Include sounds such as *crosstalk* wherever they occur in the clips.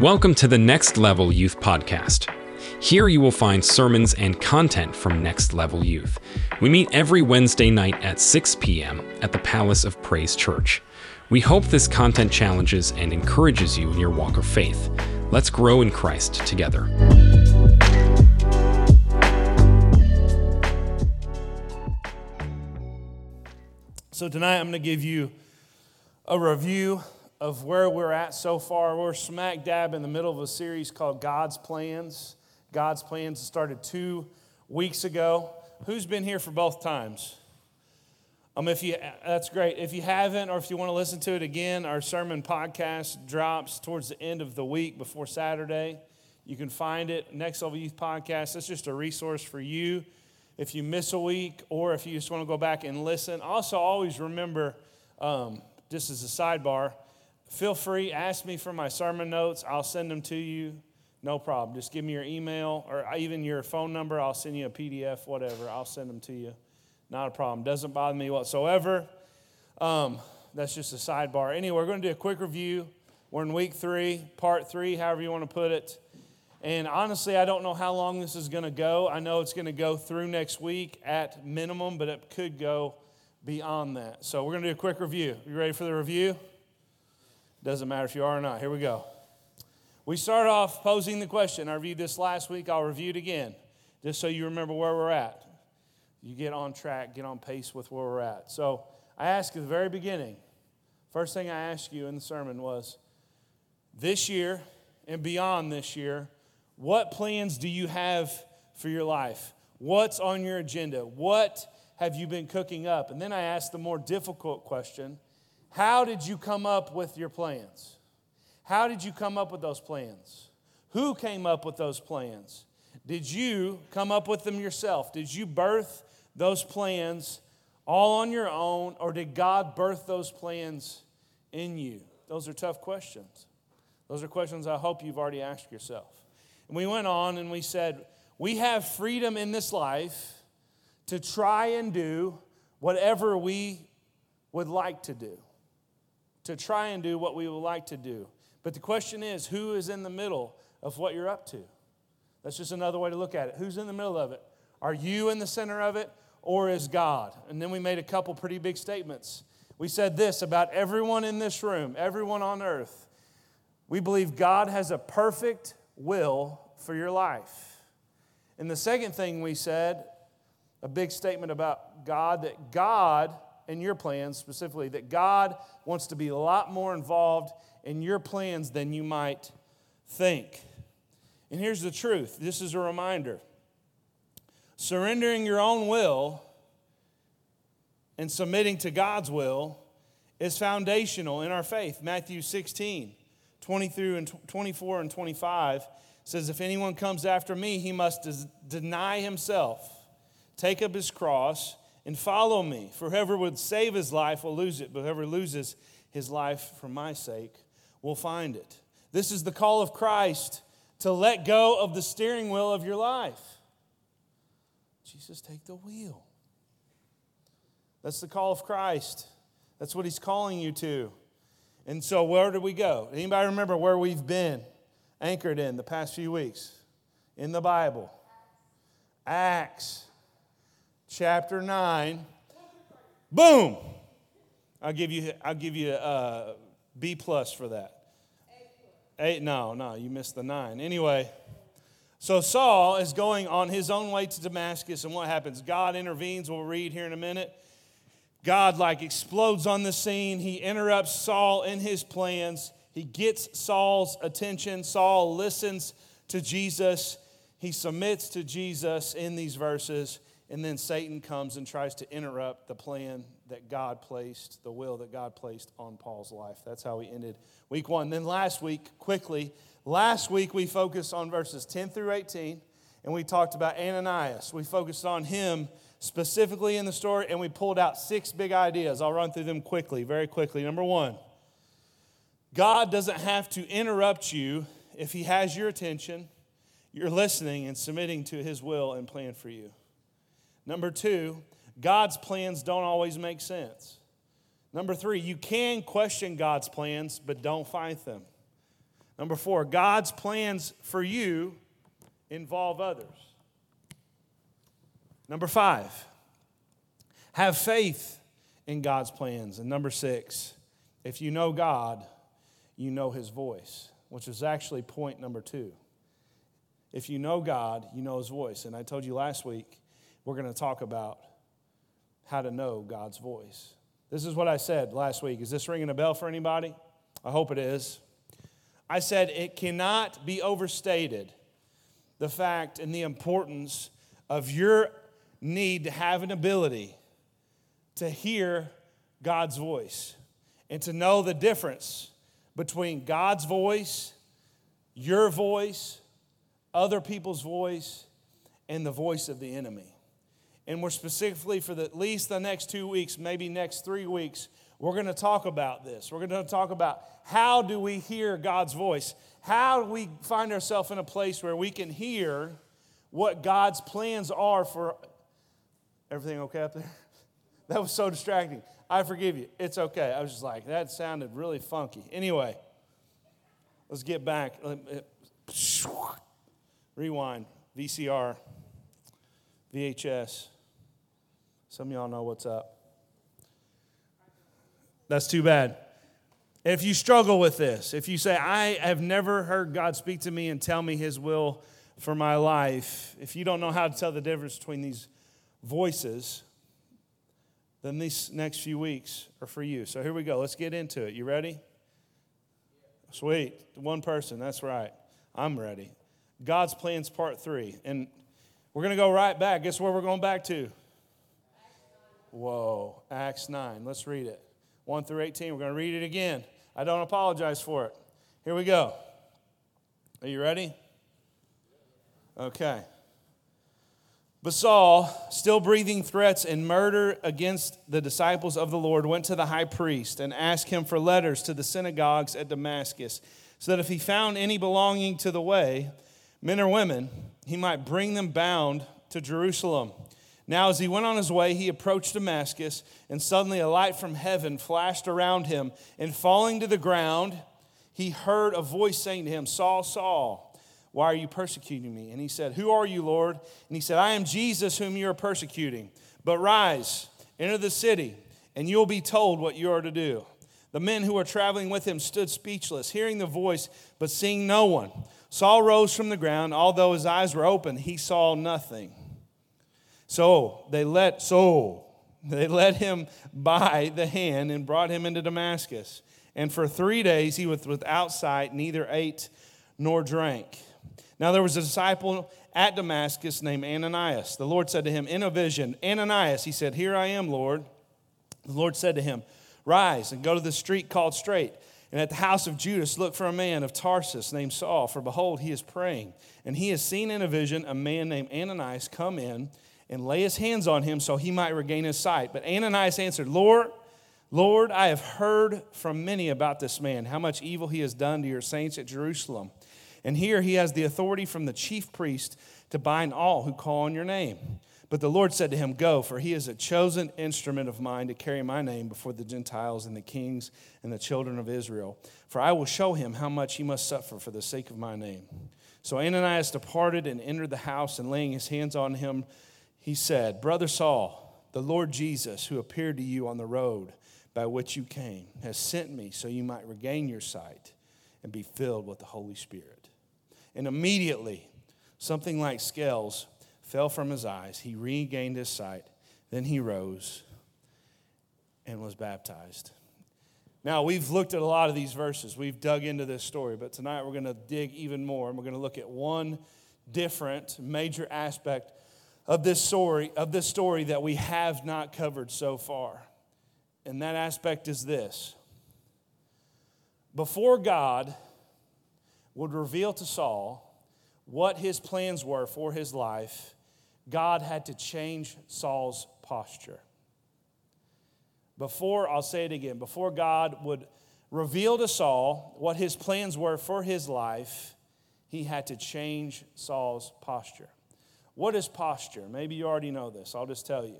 Welcome to the Next Level Youth Podcast. Here you will find sermons and content from Next Level Youth. We meet every Wednesday night at 6 p.m. at the Palace of Praise Church. We hope this content challenges and encourages you in your walk of faith. Let's grow in Christ together. So, tonight I'm going to give you a review of where we're at so far. We're smack dab in the middle of a series called God's Plans. God's Plans started two weeks ago. Who's been here for both times? Um, if you, that's great. If you haven't, or if you want to listen to it again, our sermon podcast drops towards the end of the week before Saturday. You can find it, Next Level Youth Podcast. It's just a resource for you if you miss a week or if you just want to go back and listen. Also, always remember, um, just as a sidebar, Feel free, ask me for my sermon notes. I'll send them to you. No problem. Just give me your email or even your phone number. I'll send you a PDF, whatever. I'll send them to you. Not a problem. Doesn't bother me whatsoever. Um, that's just a sidebar. Anyway, we're going to do a quick review. We're in week three, part three, however you want to put it. And honestly, I don't know how long this is going to go. I know it's going to go through next week at minimum, but it could go beyond that. So we're going to do a quick review. You ready for the review? Doesn't matter if you are or not. Here we go. We start off posing the question. I reviewed this last week. I'll review it again, just so you remember where we're at. You get on track, get on pace with where we're at. So I asked at the very beginning, first thing I asked you in the sermon was this year and beyond this year, what plans do you have for your life? What's on your agenda? What have you been cooking up? And then I asked the more difficult question how did you come up with your plans? How did you come up with those plans? Who came up with those plans? Did you come up with them yourself? Did you birth those plans all on your own, or did God birth those plans in you? Those are tough questions. Those are questions I hope you've already asked yourself. And we went on and we said, We have freedom in this life to try and do whatever we would like to do to try and do what we would like to do. But the question is, who is in the middle of what you're up to? That's just another way to look at it. Who's in the middle of it? Are you in the center of it or is God? And then we made a couple pretty big statements. We said this about everyone in this room, everyone on earth. We believe God has a perfect will for your life. And the second thing we said, a big statement about God, that God and your plans specifically, that God wants to be a lot more involved in your plans than you might think. And here's the truth this is a reminder surrendering your own will and submitting to God's will is foundational in our faith. Matthew 16, 20 through and 24 and 25 says, If anyone comes after me, he must deny himself, take up his cross, and follow me. For whoever would save his life will lose it, but whoever loses his life for my sake will find it. This is the call of Christ to let go of the steering wheel of your life. Jesus, take the wheel. That's the call of Christ. That's what he's calling you to. And so, where do we go? Anybody remember where we've been anchored in the past few weeks? In the Bible. Acts chapter 9. Boom! I'll give you, I'll give you a B plus for that. Eight, no, no, you missed the nine. Anyway, so Saul is going on his own way to Damascus, and what happens? God intervenes, we'll read here in a minute. God, like, explodes on the scene. He interrupts Saul in his plans. He gets Saul's attention. Saul listens to Jesus. He submits to Jesus in these verses. And then Satan comes and tries to interrupt the plan that God placed, the will that God placed on Paul's life. That's how we ended week one. Then last week, quickly, last week we focused on verses 10 through 18, and we talked about Ananias. We focused on him specifically in the story, and we pulled out six big ideas. I'll run through them quickly, very quickly. Number one, God doesn't have to interrupt you if he has your attention, you're listening and submitting to his will and plan for you. Number two, God's plans don't always make sense. Number three, you can question God's plans, but don't fight them. Number four, God's plans for you involve others. Number five, have faith in God's plans. And number six, if you know God, you know his voice, which is actually point number two. If you know God, you know his voice. And I told you last week, we're going to talk about how to know God's voice. This is what I said last week. Is this ringing a bell for anybody? I hope it is. I said it cannot be overstated the fact and the importance of your need to have an ability to hear God's voice and to know the difference between God's voice, your voice, other people's voice, and the voice of the enemy. And we're specifically for the, at least the next two weeks, maybe next three weeks, we're going to talk about this. We're going to talk about how do we hear God's voice? How do we find ourselves in a place where we can hear what God's plans are for everything okay up there? *laughs* That was so distracting. I forgive you. It's okay. I was just like, that sounded really funky. Anyway, let's get back. Rewind. VCR. VHS. Some of y'all know what's up. That's too bad. If you struggle with this, if you say, I have never heard God speak to me and tell me his will for my life, if you don't know how to tell the difference between these voices, then these next few weeks are for you. So here we go. Let's get into it. You ready? Sweet. One person. That's right. I'm ready. God's plans, part three. And we're going to go right back. Guess where we're going back to? Whoa. Acts 9. Let's read it. 1 through 18. We're going to read it again. I don't apologize for it. Here we go. Are you ready? Okay. But Saul, still breathing threats and murder against the disciples of the Lord, went to the high priest and asked him for letters to the synagogues at Damascus, so that if he found any belonging to the way, men or women, he might bring them bound to Jerusalem. Now, as he went on his way, he approached Damascus, and suddenly a light from heaven flashed around him. And falling to the ground, he heard a voice saying to him, Saul, Saul, why are you persecuting me? And he said, Who are you, Lord? And he said, I am Jesus whom you are persecuting. But rise, enter the city, and you will be told what you are to do. The men who were traveling with him stood speechless, hearing the voice, but seeing no one. Saul rose from the ground. Although his eyes were open, he saw nothing. So they let so they led him by the hand and brought him into Damascus. And for three days he was without sight, neither ate nor drank. Now there was a disciple at Damascus named Ananias. The Lord said to him in a vision, Ananias, he said, Here I am, Lord. The Lord said to him, Rise and go to the street called Straight, and at the house of Judas look for a man of Tarsus named Saul, for behold, he is praying. And he has seen in a vision a man named Ananias come in and lay his hands on him so he might regain his sight. But Ananias answered, Lord, Lord, I have heard from many about this man, how much evil he has done to your saints at Jerusalem. And here he has the authority from the chief priest to bind all who call on your name. But the Lord said to him, Go, for he is a chosen instrument of mine to carry my name before the Gentiles and the kings and the children of Israel. For I will show him how much he must suffer for the sake of my name. So Ananias departed and entered the house, and laying his hands on him, he said, Brother Saul, the Lord Jesus, who appeared to you on the road by which you came, has sent me so you might regain your sight and be filled with the Holy Spirit. And immediately, something like scales fell from his eyes. He regained his sight. Then he rose and was baptized. Now, we've looked at a lot of these verses. We've dug into this story, but tonight we're going to dig even more and we're going to look at one different major aspect of this story of this story that we have not covered so far. And that aspect is this. Before God would reveal to Saul what his plans were for his life, God had to change Saul's posture. Before, I'll say it again, before God would reveal to Saul what his plans were for his life, he had to change Saul's posture. What is posture? Maybe you already know this. I'll just tell you.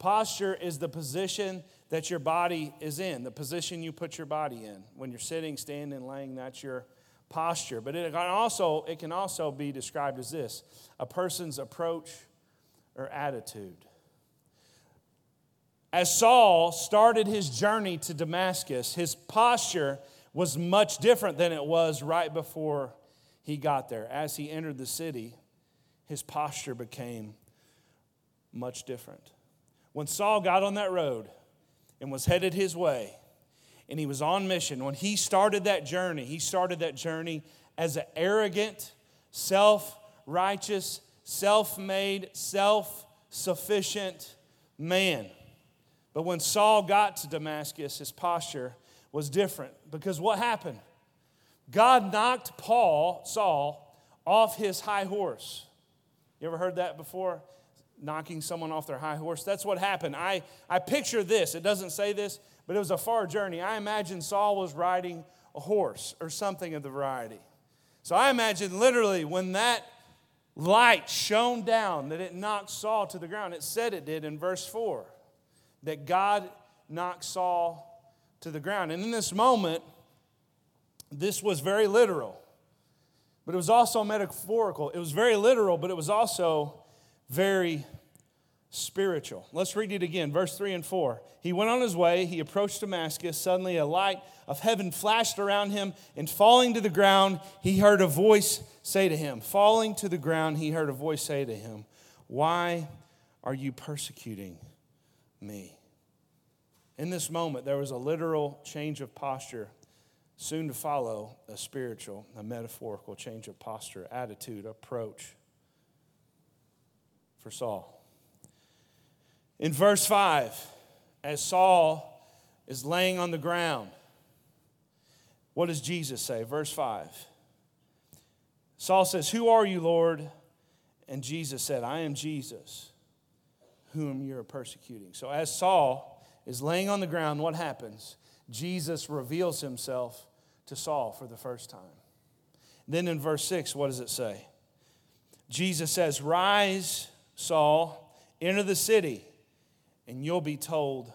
Posture is the position that your body is in, the position you put your body in. When you're sitting, standing, laying, that's your posture. But it can also, it can also be described as this a person's approach or attitude. As Saul started his journey to Damascus, his posture was much different than it was right before he got there. As he entered the city, his posture became much different. When Saul got on that road and was headed his way, and he was on mission, when he started that journey, he started that journey as an arrogant, self righteous, self made, self sufficient man. But when Saul got to Damascus, his posture was different because what happened? God knocked Paul, Saul, off his high horse. You ever heard that before? Knocking someone off their high horse? That's what happened. I, I picture this. It doesn't say this, but it was a far journey. I imagine Saul was riding a horse or something of the variety. So I imagine literally when that light shone down that it knocked Saul to the ground. It said it did in verse 4 that God knocked Saul to the ground. And in this moment, this was very literal, but it was also metaphorical. It was very literal, but it was also very spiritual. Let's read it again, verse 3 and 4. He went on his way, he approached Damascus. Suddenly, a light of heaven flashed around him, and falling to the ground, he heard a voice say to him, Falling to the ground, he heard a voice say to him, Why are you persecuting me? In this moment, there was a literal change of posture, soon to follow a spiritual, a metaphorical change of posture, attitude, approach for Saul. In verse 5, as Saul is laying on the ground, what does Jesus say? Verse 5. Saul says, Who are you, Lord? And Jesus said, I am Jesus, whom you're persecuting. So as Saul is laying on the ground, what happens? Jesus reveals himself to Saul for the first time. Then in verse 6, what does it say? Jesus says, Rise, Saul, enter the city and you'll be told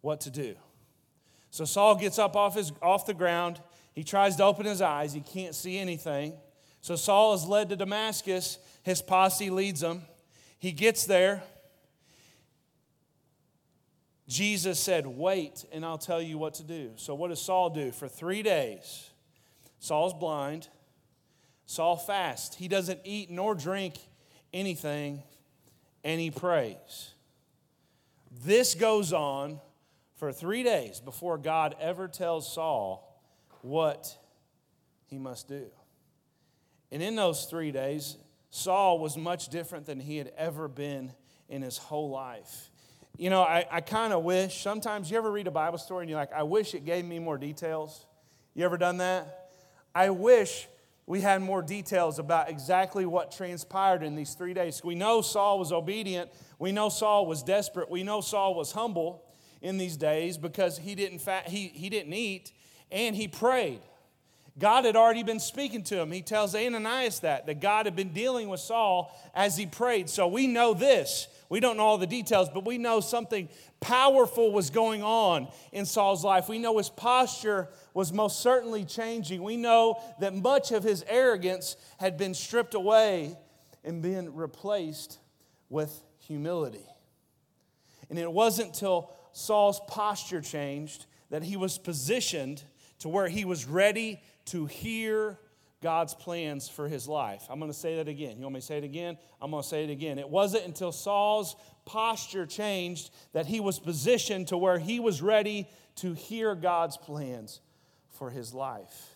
what to do. So Saul gets up off, his, off the ground. He tries to open his eyes. He can't see anything. So Saul is led to Damascus. His posse leads him. He gets there. Jesus said, Wait, and I'll tell you what to do. So, what does Saul do? For three days, Saul's blind. Saul fasts. He doesn't eat nor drink anything, and he prays. This goes on for three days before God ever tells Saul what he must do. And in those three days, Saul was much different than he had ever been in his whole life. You know, I, I kind of wish, sometimes you ever read a Bible story and you're like, I wish it gave me more details. You ever done that? I wish we had more details about exactly what transpired in these three days. We know Saul was obedient. We know Saul was desperate. We know Saul was humble in these days because he didn't, fa- he, he didn't eat and he prayed. God had already been speaking to him. He tells Ananias that, that God had been dealing with Saul as he prayed. So we know this. We don't know all the details, but we know something powerful was going on in Saul's life. We know his posture was most certainly changing. We know that much of his arrogance had been stripped away and been replaced with humility. And it wasn't until Saul's posture changed that he was positioned to where he was ready to hear God's plans for his life. I'm going to say that again. You want me to say it again? I'm going to say it again. It wasn't until Saul's posture changed that he was positioned to where he was ready to hear God's plans for his life.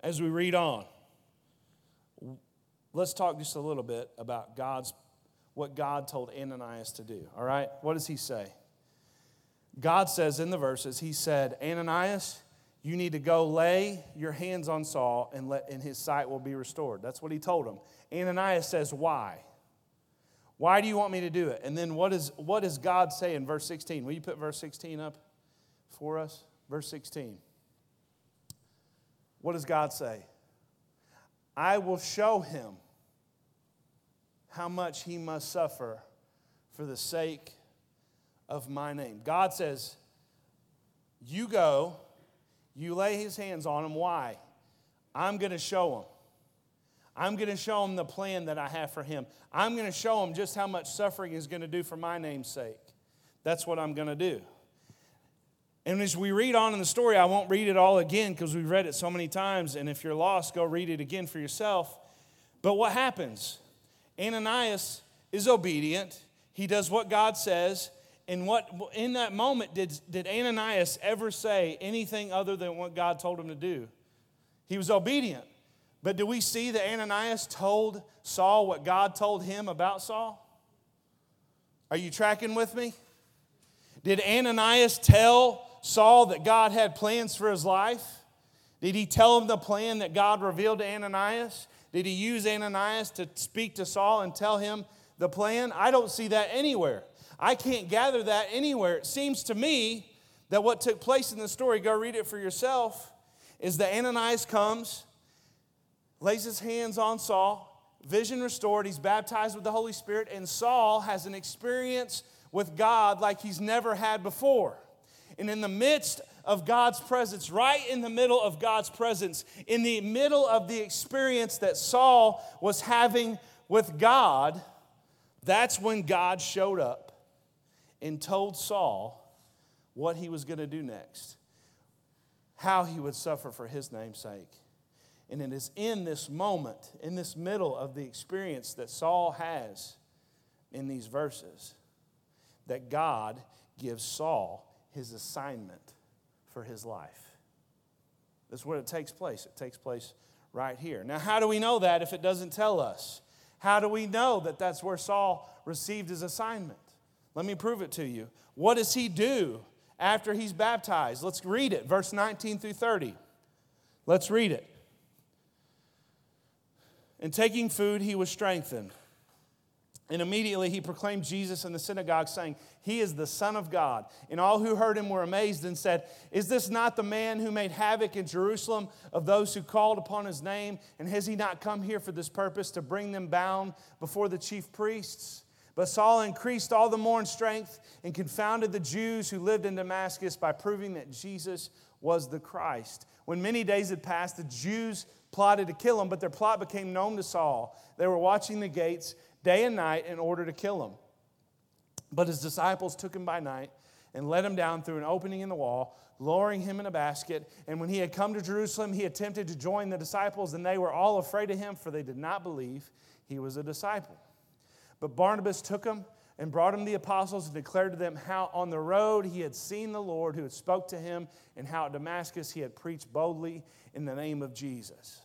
As we read on, let's talk just a little bit about God's what God told Ananias to do. All right? What does he say? God says in the verses, He said, Ananias, you need to go lay your hands on Saul and, let, and his sight will be restored. That's what he told him. Ananias says, Why? Why do you want me to do it? And then what, is, what does God say in verse 16? Will you put verse 16 up for us? Verse 16. What does God say? I will show him how much he must suffer for the sake of my name. God says, You go, you lay his hands on him. Why? I'm going to show him. I'm going to show him the plan that I have for him. I'm going to show him just how much suffering is going to do for my name's sake. That's what I'm going to do. And as we read on in the story, I won't read it all again because we've read it so many times. And if you're lost, go read it again for yourself. But what happens? Ananias is obedient. He does what God says. And what in that moment did, did Ananias ever say anything other than what God told him to do? He was obedient. But do we see that Ananias told Saul what God told him about Saul? Are you tracking with me? Did Ananias tell Saul that God had plans for his life? Did he tell him the plan that God revealed to Ananias? Did he use Ananias to speak to Saul and tell him the plan? I don't see that anywhere. I can't gather that anywhere. It seems to me that what took place in the story, go read it for yourself, is that Ananias comes, lays his hands on Saul, vision restored, he's baptized with the Holy Spirit, and Saul has an experience with God like he's never had before. And in the midst of God's presence, right in the middle of God's presence, in the middle of the experience that Saul was having with God, that's when God showed up and told Saul what he was going to do next, how he would suffer for his name's sake. And it is in this moment, in this middle of the experience that Saul has in these verses, that God gives Saul his assignment for his life. That's where it takes place. It takes place right here. Now, how do we know that if it doesn't tell us? How do we know that that's where Saul received his assignment? Let me prove it to you. What does he do after he's baptized? Let's read it, verse 19 through 30. Let's read it. And taking food, he was strengthened. And immediately he proclaimed Jesus in the synagogue, saying, He is the Son of God. And all who heard him were amazed and said, Is this not the man who made havoc in Jerusalem of those who called upon his name? And has he not come here for this purpose, to bring them bound before the chief priests? But Saul increased all the more in strength and confounded the Jews who lived in Damascus by proving that Jesus was the Christ. When many days had passed, the Jews plotted to kill him, but their plot became known to Saul. They were watching the gates day and night in order to kill him. But his disciples took him by night and let him down through an opening in the wall, lowering him in a basket. And when he had come to Jerusalem, he attempted to join the disciples, and they were all afraid of him, for they did not believe he was a disciple. But Barnabas took him and brought him the apostles and declared to them how on the road he had seen the Lord who had spoke to him and how at Damascus he had preached boldly in the name of Jesus.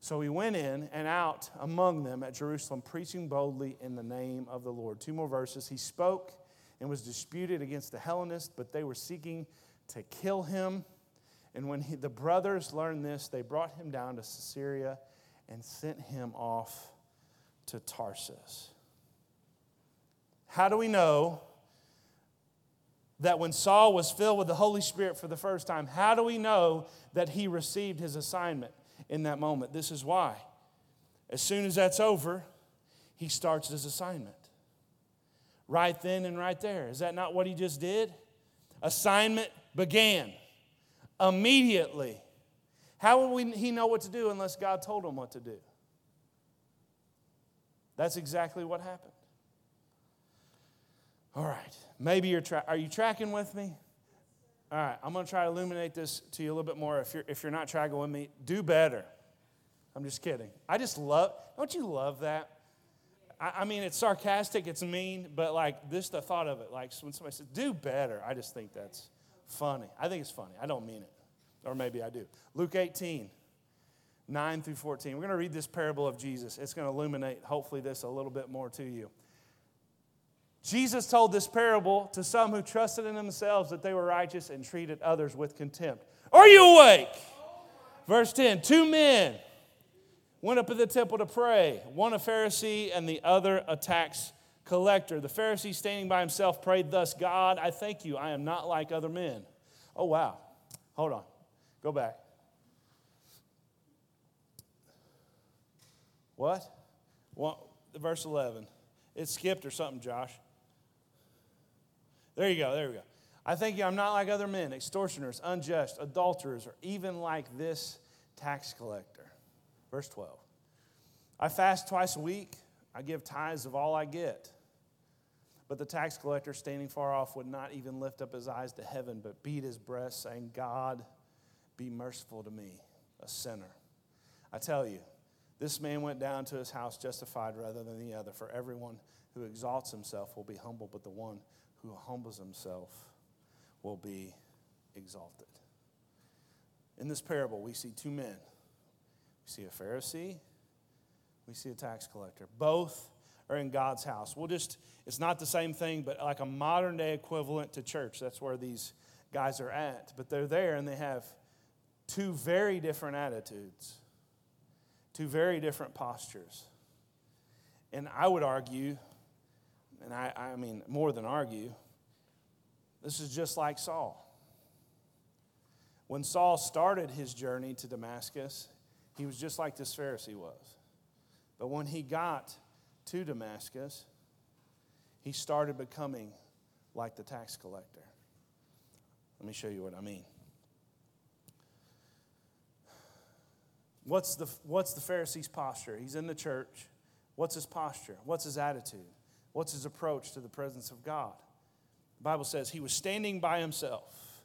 So he went in and out among them at Jerusalem, preaching boldly in the name of the Lord. Two more verses. He spoke and was disputed against the Hellenists, but they were seeking to kill him. And when he, the brothers learned this, they brought him down to Caesarea and sent him off to Tarsus. How do we know that when Saul was filled with the Holy Spirit for the first time, how do we know that he received his assignment in that moment? This is why. As soon as that's over, he starts his assignment. Right then and right there. Is that not what he just did? Assignment began immediately. How would he know what to do unless God told him what to do? That's exactly what happened. All right. Maybe you're tra- are you tracking with me? All right, I'm going to try to illuminate this to you a little bit more. If you're if you're not tracking with me, do better. I'm just kidding. I just love. Don't you love that? I, I mean, it's sarcastic, it's mean, but like this, the thought of it, like when somebody says "do better," I just think that's funny. I think it's funny. I don't mean it, or maybe I do. Luke 18. 9 through 14. We're going to read this parable of Jesus. It's going to illuminate, hopefully, this a little bit more to you. Jesus told this parable to some who trusted in themselves that they were righteous and treated others with contempt. Are you awake? Verse 10 Two men went up to the temple to pray, one a Pharisee and the other a tax collector. The Pharisee, standing by himself, prayed thus God, I thank you, I am not like other men. Oh, wow. Hold on. Go back. What? Well, verse 11. It skipped or something, Josh. There you go, there we go. I think you I'm not like other men, extortioners, unjust, adulterers, or even like this tax collector. Verse 12. I fast twice a week. I give tithes of all I get. But the tax collector, standing far off, would not even lift up his eyes to heaven, but beat his breast, saying, God, be merciful to me, a sinner. I tell you, this man went down to his house justified rather than the other. For everyone who exalts himself will be humbled, but the one who humbles himself will be exalted. In this parable, we see two men. We see a Pharisee, we see a tax collector. Both are in God's house. We'll just, it's not the same thing, but like a modern day equivalent to church. That's where these guys are at. But they're there and they have two very different attitudes, two very different postures. And I would argue, and I, I mean more than argue, this is just like Saul. When Saul started his journey to Damascus, he was just like this Pharisee was. But when he got to Damascus, he started becoming like the tax collector. Let me show you what I mean. What's the, what's the Pharisee's posture? He's in the church. What's his posture? What's his attitude? What's his approach to the presence of God? The Bible says he was standing by himself.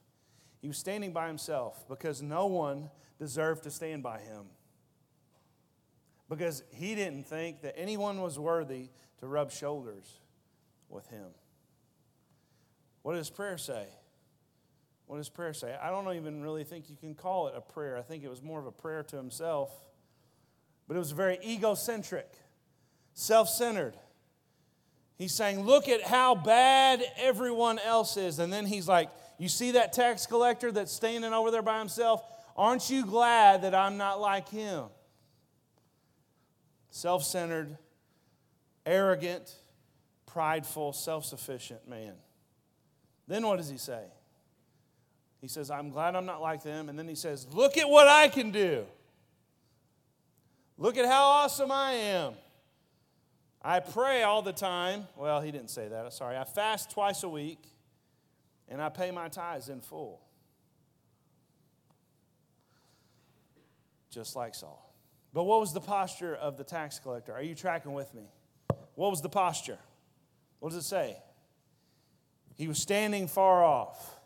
He was standing by himself because no one deserved to stand by him because he didn't think that anyone was worthy to rub shoulders with him. What does prayer say? What does prayer say? I don't even really think you can call it a prayer. I think it was more of a prayer to himself. But it was very egocentric, self centered. He's saying, Look at how bad everyone else is. And then he's like, You see that tax collector that's standing over there by himself? Aren't you glad that I'm not like him? self centered, arrogant, prideful, self sufficient man. Then what does he say? He says, I'm glad I'm not like them. And then he says, Look at what I can do. Look at how awesome I am. I pray all the time. Well, he didn't say that. Sorry. I fast twice a week and I pay my tithes in full. Just like Saul. But what was the posture of the tax collector? Are you tracking with me? What was the posture? What does it say? He was standing far off.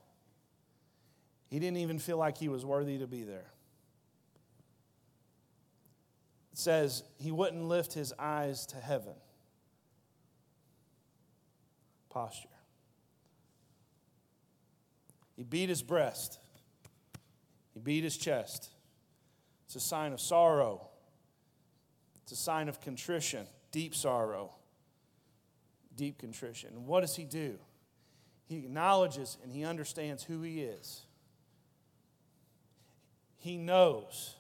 He didn't even feel like he was worthy to be there. It says he wouldn't lift his eyes to heaven. Posture. He beat his breast, he beat his chest. It's a sign of sorrow it's a sign of contrition, deep sorrow, deep contrition. what does he do? He acknowledges and he understands who he is. He knows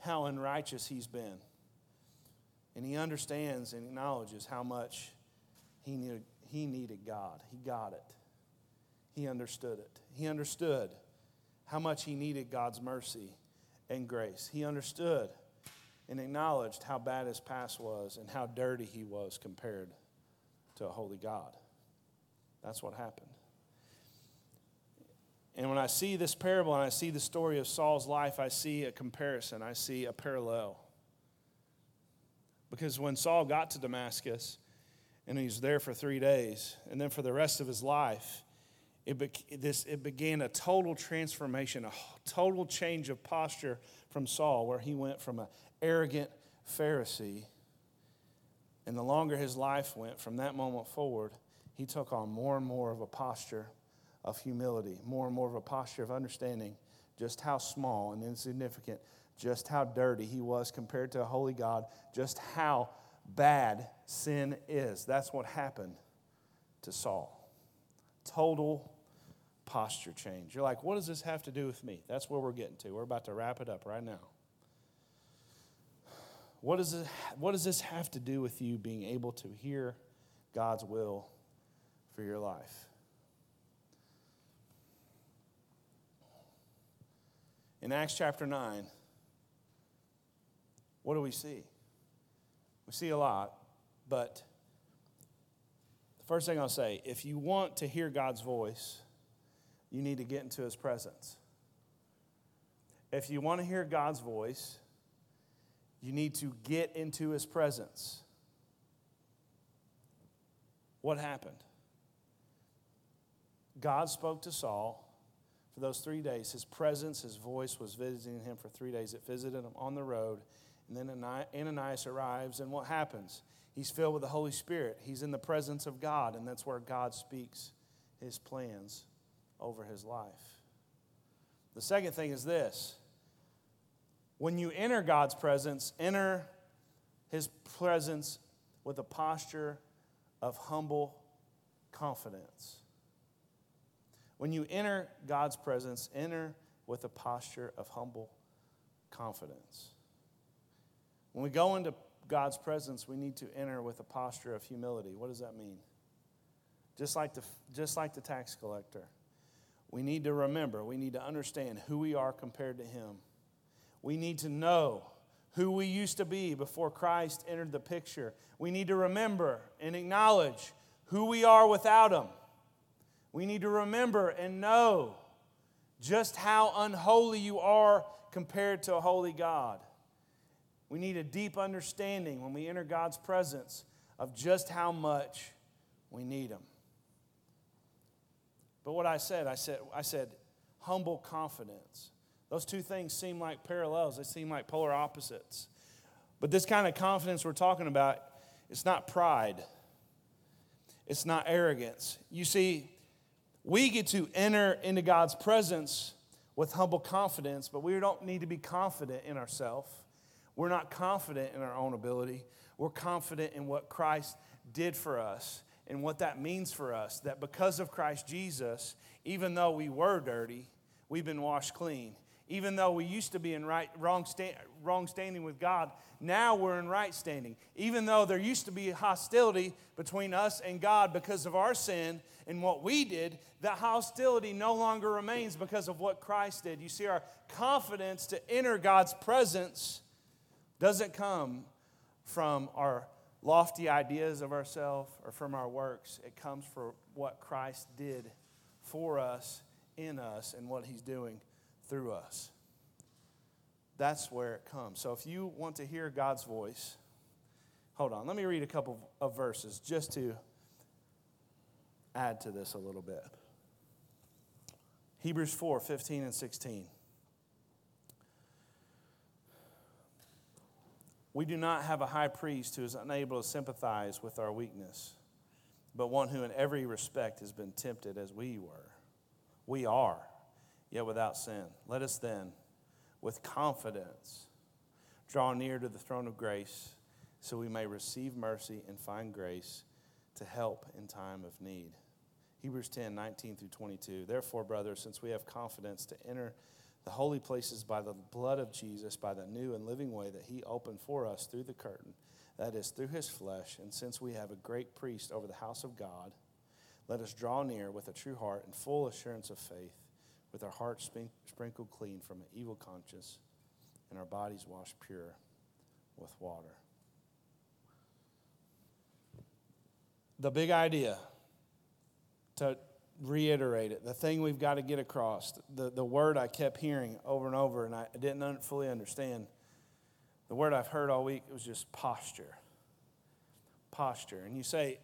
how unrighteous he's been. And he understands and acknowledges how much he needed, he needed God. He got it. He understood it. He understood how much he needed God's mercy and grace. He understood and acknowledged how bad his past was and how dirty he was compared to a holy God. That's what happened. And when I see this parable and I see the story of Saul's life, I see a comparison, I see a parallel. Because when Saul got to Damascus and he was there for three days, and then for the rest of his life, it, be- this, it began a total transformation, a total change of posture from Saul, where he went from an arrogant Pharisee. And the longer his life went from that moment forward, he took on more and more of a posture of humility, more and more of a posture of understanding just how small and insignificant, just how dirty he was compared to a holy God, just how bad sin is. That's what happened to Saul. Total posture change. You're like, what does this have to do with me? That's where we're getting to. We're about to wrap it up right now. What does, it, what does this have to do with you being able to hear God's will for your life? In Acts chapter 9, what do we see? We see a lot, but the first thing I'll say if you want to hear God's voice, you need to get into his presence. If you want to hear God's voice, you need to get into his presence. What happened? God spoke to Saul for those three days. His presence, his voice was visiting him for three days. It visited him on the road. And then Ananias arrives, and what happens? He's filled with the Holy Spirit. He's in the presence of God, and that's where God speaks his plans over his life. The second thing is this when you enter God's presence, enter his presence with a posture of humble confidence. When you enter God's presence, enter with a posture of humble confidence. When we go into God's presence, we need to enter with a posture of humility. What does that mean? Just like the, just like the tax collector, we need to remember, we need to understand who we are compared to Him. We need to know who we used to be before Christ entered the picture. We need to remember and acknowledge who we are without Him. We need to remember and know just how unholy you are compared to a holy God. We need a deep understanding when we enter God's presence of just how much we need Him. But what I said, I said, I said, humble confidence. Those two things seem like parallels, they seem like polar opposites. But this kind of confidence we're talking about, it's not pride, it's not arrogance. You see, we get to enter into God's presence with humble confidence, but we don't need to be confident in ourselves. We're not confident in our own ability. We're confident in what Christ did for us and what that means for us. That because of Christ Jesus, even though we were dirty, we've been washed clean. Even though we used to be in right, wrong, wrong standing with God, now we're in right standing. Even though there used to be hostility between us and God because of our sin and what we did, that hostility no longer remains because of what Christ did. You see, our confidence to enter God's presence doesn't come from our lofty ideas of ourselves or from our works. It comes from what Christ did for us, in us, and what He's doing through us. That's where it comes. So if you want to hear God's voice, hold on. Let me read a couple of verses just to add to this a little bit. Hebrews 4 15 and 16. We do not have a high priest who is unable to sympathize with our weakness, but one who in every respect has been tempted as we were. We are, yet without sin. Let us then, with confidence, draw near to the throne of grace so we may receive mercy and find grace to help in time of need. Hebrews 10 19 through 22. Therefore, brothers, since we have confidence to enter the holy places by the blood of Jesus, by the new and living way that he opened for us through the curtain, that is, through his flesh. And since we have a great priest over the house of God, let us draw near with a true heart and full assurance of faith, with our hearts sprinkled clean from an evil conscience and our bodies washed pure with water. The big idea to reiterate it. The thing we've got to get across, the, the word I kept hearing over and over, and I didn't fully understand. The word I've heard all week was just posture. Posture. And you say,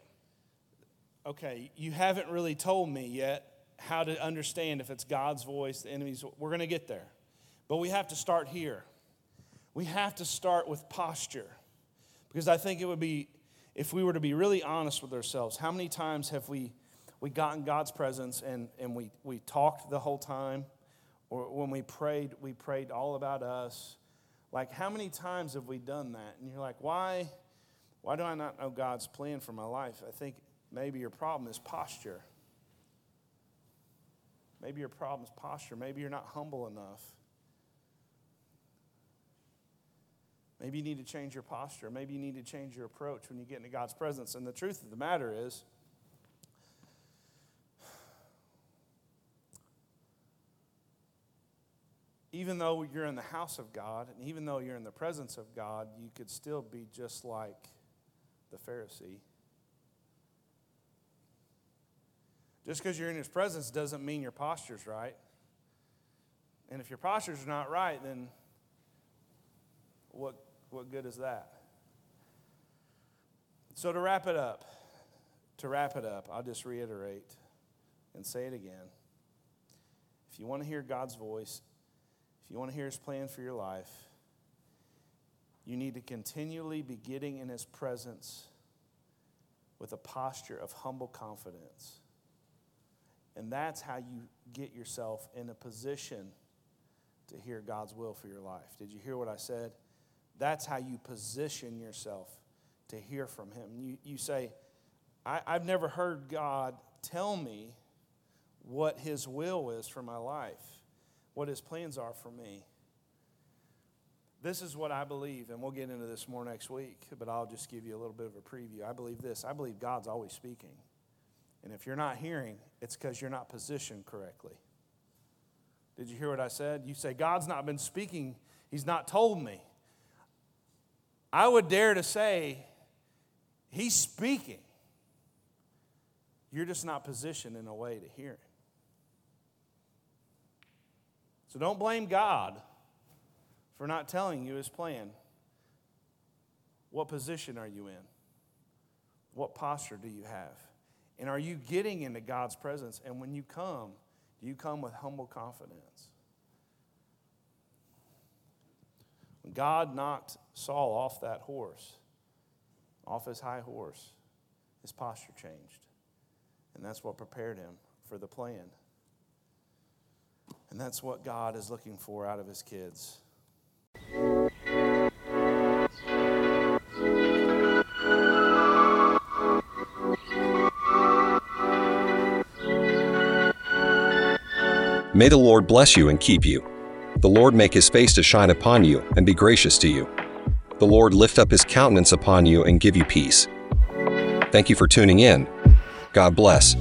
okay, you haven't really told me yet how to understand if it's God's voice, the enemy's. We're going to get there. But we have to start here. We have to start with posture. Because I think it would be, if we were to be really honest with ourselves, how many times have we we got in God's presence and, and we, we talked the whole time. Or when we prayed, we prayed all about us. Like, how many times have we done that? And you're like, why, why do I not know God's plan for my life? I think maybe your problem is posture. Maybe your problem is posture. Maybe you're not humble enough. Maybe you need to change your posture. Maybe you need to change your approach when you get into God's presence. And the truth of the matter is, even though you're in the house of God, and even though you're in the presence of God, you could still be just like the Pharisee. Just because you're in his presence doesn't mean your posture's right. And if your posture's not right, then what, what good is that? So, to wrap it up, to wrap it up, I'll just reiterate and say it again. If you want to hear God's voice, if you want to hear his plan for your life, you need to continually be getting in his presence with a posture of humble confidence. And that's how you get yourself in a position to hear God's will for your life. Did you hear what I said? That's how you position yourself to hear from Him. You, you say, I, I've never heard God tell me what His will is for my life, what His plans are for me. This is what I believe, and we'll get into this more next week, but I'll just give you a little bit of a preview. I believe this I believe God's always speaking. And if you're not hearing, it's because you're not positioned correctly. Did you hear what I said? You say, God's not been speaking, He's not told me. I would dare to say, He's speaking. You're just not positioned in a way to hear it. So don't blame God for not telling you his plan. What position are you in? What posture do you have? And are you getting into God's presence? And when you come, do you come with humble confidence? When God knocked Saul off that horse, off his high horse, his posture changed. And that's what prepared him for the plan. And that's what God is looking for out of his kids. May the Lord bless you and keep you. The Lord make his face to shine upon you and be gracious to you. The Lord lift up his countenance upon you and give you peace. Thank you for tuning in. God bless.